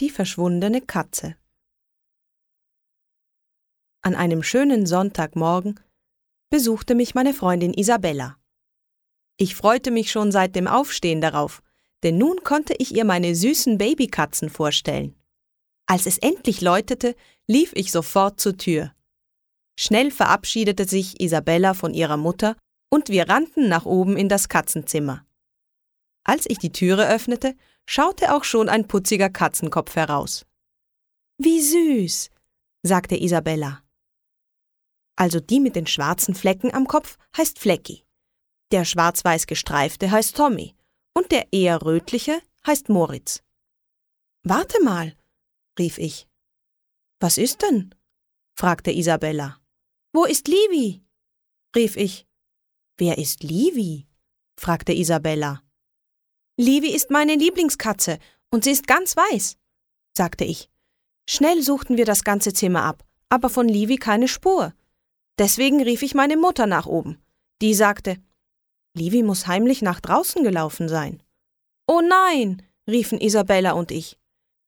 Die verschwundene Katze. An einem schönen Sonntagmorgen besuchte mich meine Freundin Isabella. Ich freute mich schon seit dem Aufstehen darauf, denn nun konnte ich ihr meine süßen Babykatzen vorstellen. Als es endlich läutete, lief ich sofort zur Tür. Schnell verabschiedete sich Isabella von ihrer Mutter und wir rannten nach oben in das Katzenzimmer. Als ich die Türe öffnete, schaute auch schon ein putziger Katzenkopf heraus. Wie süß, sagte Isabella. Also die mit den schwarzen Flecken am Kopf heißt Flecki. Der schwarz-weiß gestreifte heißt Tommy und der eher rötliche heißt Moritz. Warte mal, rief ich. Was ist denn? fragte Isabella. Wo ist Livi? rief ich. Wer ist Livi? fragte Isabella. Livi ist meine Lieblingskatze und sie ist ganz weiß, sagte ich. Schnell suchten wir das ganze Zimmer ab, aber von Livi keine Spur. Deswegen rief ich meine Mutter nach oben. Die sagte, Livi muss heimlich nach draußen gelaufen sein. Oh nein, riefen Isabella und ich.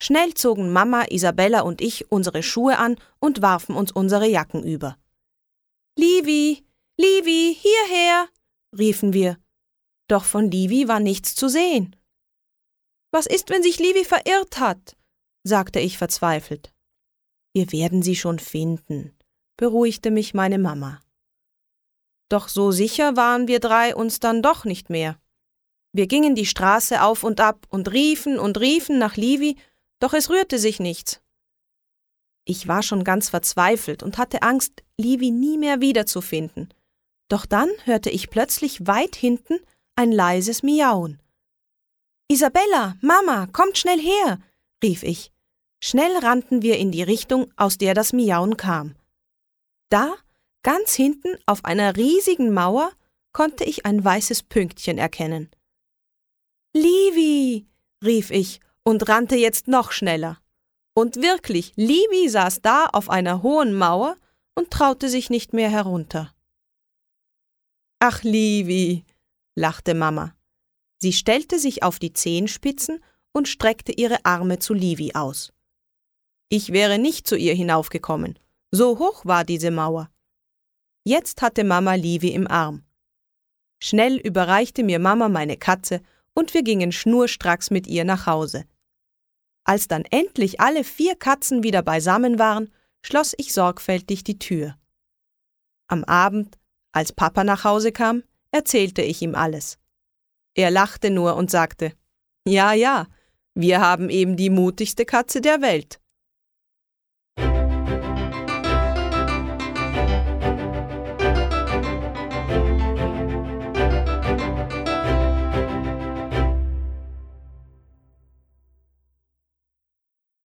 Schnell zogen Mama, Isabella und ich unsere Schuhe an und warfen uns unsere Jacken über. Livi, Livi, hierher, riefen wir doch von Livi war nichts zu sehen. Was ist, wenn sich Livi verirrt hat? sagte ich verzweifelt. Wir werden sie schon finden, beruhigte mich meine Mama. Doch so sicher waren wir drei uns dann doch nicht mehr. Wir gingen die Straße auf und ab und riefen und riefen nach Livi, doch es rührte sich nichts. Ich war schon ganz verzweifelt und hatte Angst, Livi nie mehr wiederzufinden. Doch dann hörte ich plötzlich weit hinten ein leises Miauen. Isabella, Mama, kommt schnell her, rief ich. Schnell rannten wir in die Richtung, aus der das Miauen kam. Da, ganz hinten auf einer riesigen Mauer, konnte ich ein weißes Pünktchen erkennen. Livi, rief ich und rannte jetzt noch schneller. Und wirklich, Livi saß da auf einer hohen Mauer und traute sich nicht mehr herunter. Ach, Livi, lachte Mama. Sie stellte sich auf die Zehenspitzen und streckte ihre Arme zu Livi aus. Ich wäre nicht zu ihr hinaufgekommen, so hoch war diese Mauer. Jetzt hatte Mama Livi im Arm. Schnell überreichte mir Mama meine Katze und wir gingen schnurstracks mit ihr nach Hause. Als dann endlich alle vier Katzen wieder beisammen waren, schloss ich sorgfältig die Tür. Am Abend, als Papa nach Hause kam, erzählte ich ihm alles. Er lachte nur und sagte Ja, ja, wir haben eben die mutigste Katze der Welt.